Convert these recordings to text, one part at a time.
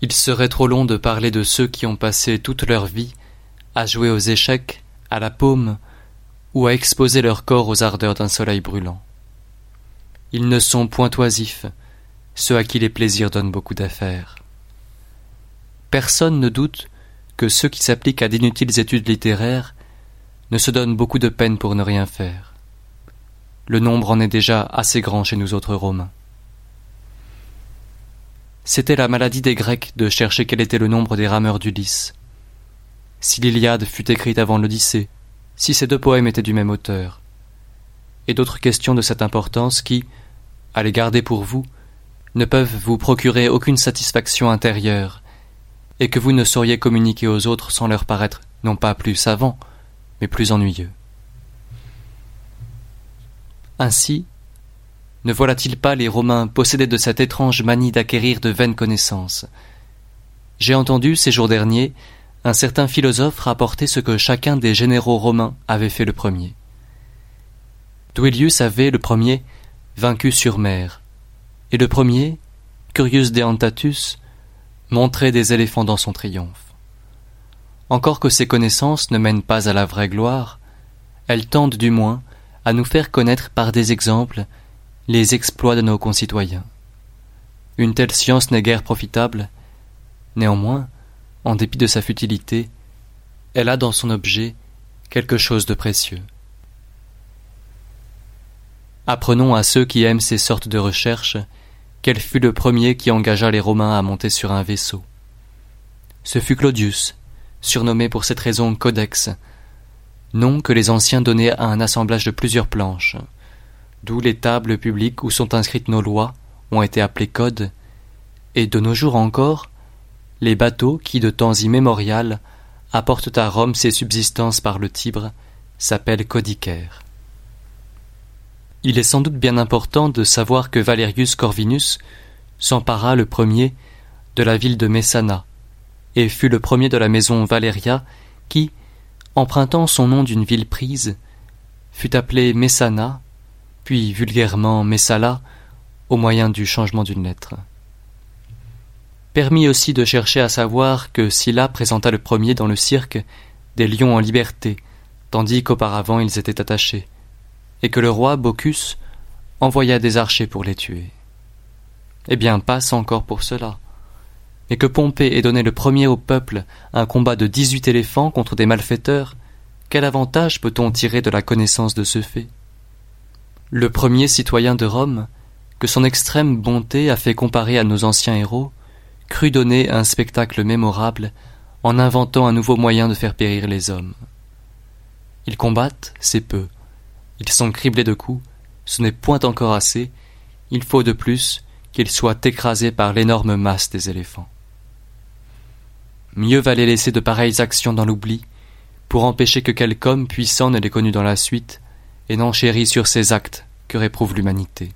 Il serait trop long de parler de ceux qui ont passé toute leur vie à jouer aux échecs, à la paume, ou à exposer leur corps aux ardeurs d'un soleil brûlant. Ils ne sont point oisifs, ceux à qui les plaisirs donnent beaucoup d'affaires. Personne ne doute que ceux qui s'appliquent à d'inutiles études littéraires ne se donnent beaucoup de peine pour ne rien faire. Le nombre en est déjà assez grand chez nous autres Romains. C'était la maladie des Grecs de chercher quel était le nombre des rameurs d'Ulysse. Si l'Iliade fut écrite avant l'Odyssée, si ces deux poèmes étaient du même auteur, et d'autres questions de cette importance qui, à les garder pour vous, ne peuvent vous procurer aucune satisfaction intérieure, et que vous ne sauriez communiquer aux autres sans leur paraître non pas plus savants, mais plus ennuyeux. Ainsi, ne voilà-t-il pas les Romains possédés de cette étrange manie d'acquérir de vaines connaissances? J'ai entendu, ces jours derniers, un certain philosophe rapporter ce que chacun des généraux romains avait fait le premier. Duilius avait, le premier, vaincu sur mer, et le premier, Curius Deantatus, montrait des éléphants dans son triomphe. Encore que ces connaissances ne mènent pas à la vraie gloire, elles tendent du moins à nous faire connaître par des exemples les exploits de nos concitoyens. Une telle science n'est guère profitable, néanmoins, en dépit de sa futilité, elle a dans son objet quelque chose de précieux. Apprenons à ceux qui aiment ces sortes de recherches quel fut le premier qui engagea les Romains à monter sur un vaisseau. Ce fut Claudius, surnommé pour cette raison Codex, nom que les anciens donnaient à un assemblage de plusieurs planches d'où les tables publiques où sont inscrites nos lois ont été appelées codes, et de nos jours encore, les bateaux qui de temps immémorial apportent à Rome ses subsistances par le Tibre s'appellent codicaires. Il est sans doute bien important de savoir que Valerius Corvinus s'empara le premier de la ville de Messana, et fut le premier de la maison Valeria qui, empruntant son nom d'une ville prise, fut appelée Messana puis vulgairement Messala, au moyen du changement d'une lettre. Permis aussi de chercher à savoir que Sylla présenta le premier dans le cirque des lions en liberté, tandis qu'auparavant ils étaient attachés, et que le roi Bocchus envoya des archers pour les tuer. Eh bien, passe encore pour cela. Mais que Pompée ait donné le premier au peuple un combat de dix-huit éléphants contre des malfaiteurs, quel avantage peut-on tirer de la connaissance de ce fait? Le premier citoyen de Rome, que son extrême bonté a fait comparer à nos anciens héros, crut donner un spectacle mémorable en inventant un nouveau moyen de faire périr les hommes. Ils combattent, c'est peu. Ils sont criblés de coups, ce n'est point encore assez, il faut de plus qu'ils soient écrasés par l'énorme masse des éléphants. Mieux valait laisser de pareilles actions dans l'oubli, pour empêcher que quelque homme puissant ne les connût dans la suite, et n'enchérit sur ces actes que réprouve l'humanité.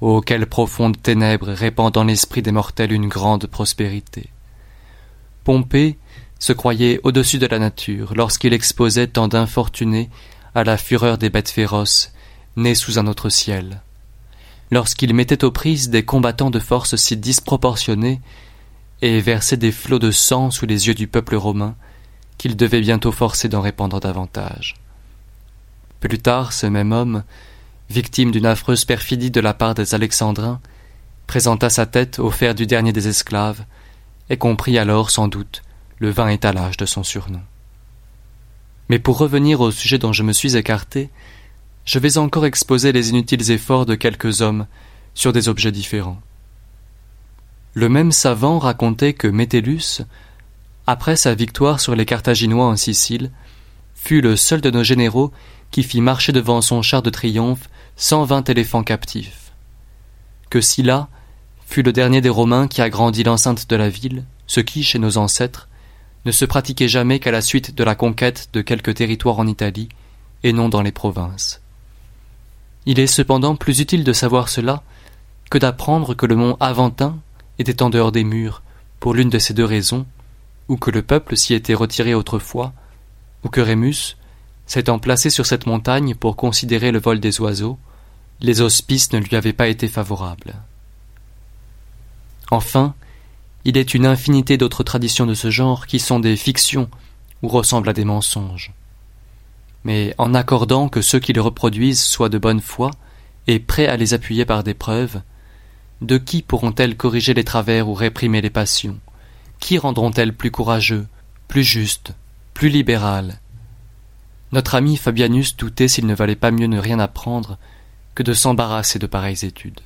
Oh, quelles profondes ténèbres répand dans l'esprit des mortels une grande prospérité. Pompée se croyait au-dessus de la nature lorsqu'il exposait tant d'infortunés à la fureur des bêtes féroces, nées sous un autre ciel. Lorsqu'il mettait aux prises des combattants de force si disproportionnée et versait des flots de sang sous les yeux du peuple romain, qu'il devait bientôt forcer d'en répandre davantage. Plus tard, ce même homme, victime d'une affreuse perfidie de la part des Alexandrins, présenta sa tête au fer du dernier des esclaves, et comprit alors, sans doute, le vain étalage de son surnom. Mais pour revenir au sujet dont je me suis écarté, je vais encore exposer les inutiles efforts de quelques hommes sur des objets différents. Le même savant racontait que Métellus, après sa victoire sur les Carthaginois en Sicile, fut le seul de nos généraux qui fit marcher devant son char de triomphe cent vingt éléphants captifs. Que Sylla fut le dernier des Romains qui agrandit l'enceinte de la ville, ce qui, chez nos ancêtres, ne se pratiquait jamais qu'à la suite de la conquête de quelques territoires en Italie, et non dans les provinces. Il est cependant plus utile de savoir cela que d'apprendre que le mont Aventin était en dehors des murs, pour l'une de ces deux raisons, ou que le peuple s'y était retiré autrefois, ou que Rémus, S'étant placé sur cette montagne pour considérer le vol des oiseaux, les auspices ne lui avaient pas été favorables. Enfin, il est une infinité d'autres traditions de ce genre qui sont des fictions ou ressemblent à des mensonges. Mais en accordant que ceux qui les reproduisent soient de bonne foi et prêts à les appuyer par des preuves, de qui pourront-elles corriger les travers ou réprimer les passions? Qui rendront-elles plus courageux, plus justes, plus libéral Notre ami Fabianus doutait s'il ne valait pas mieux ne rien apprendre que de s'embarrasser de pareilles études.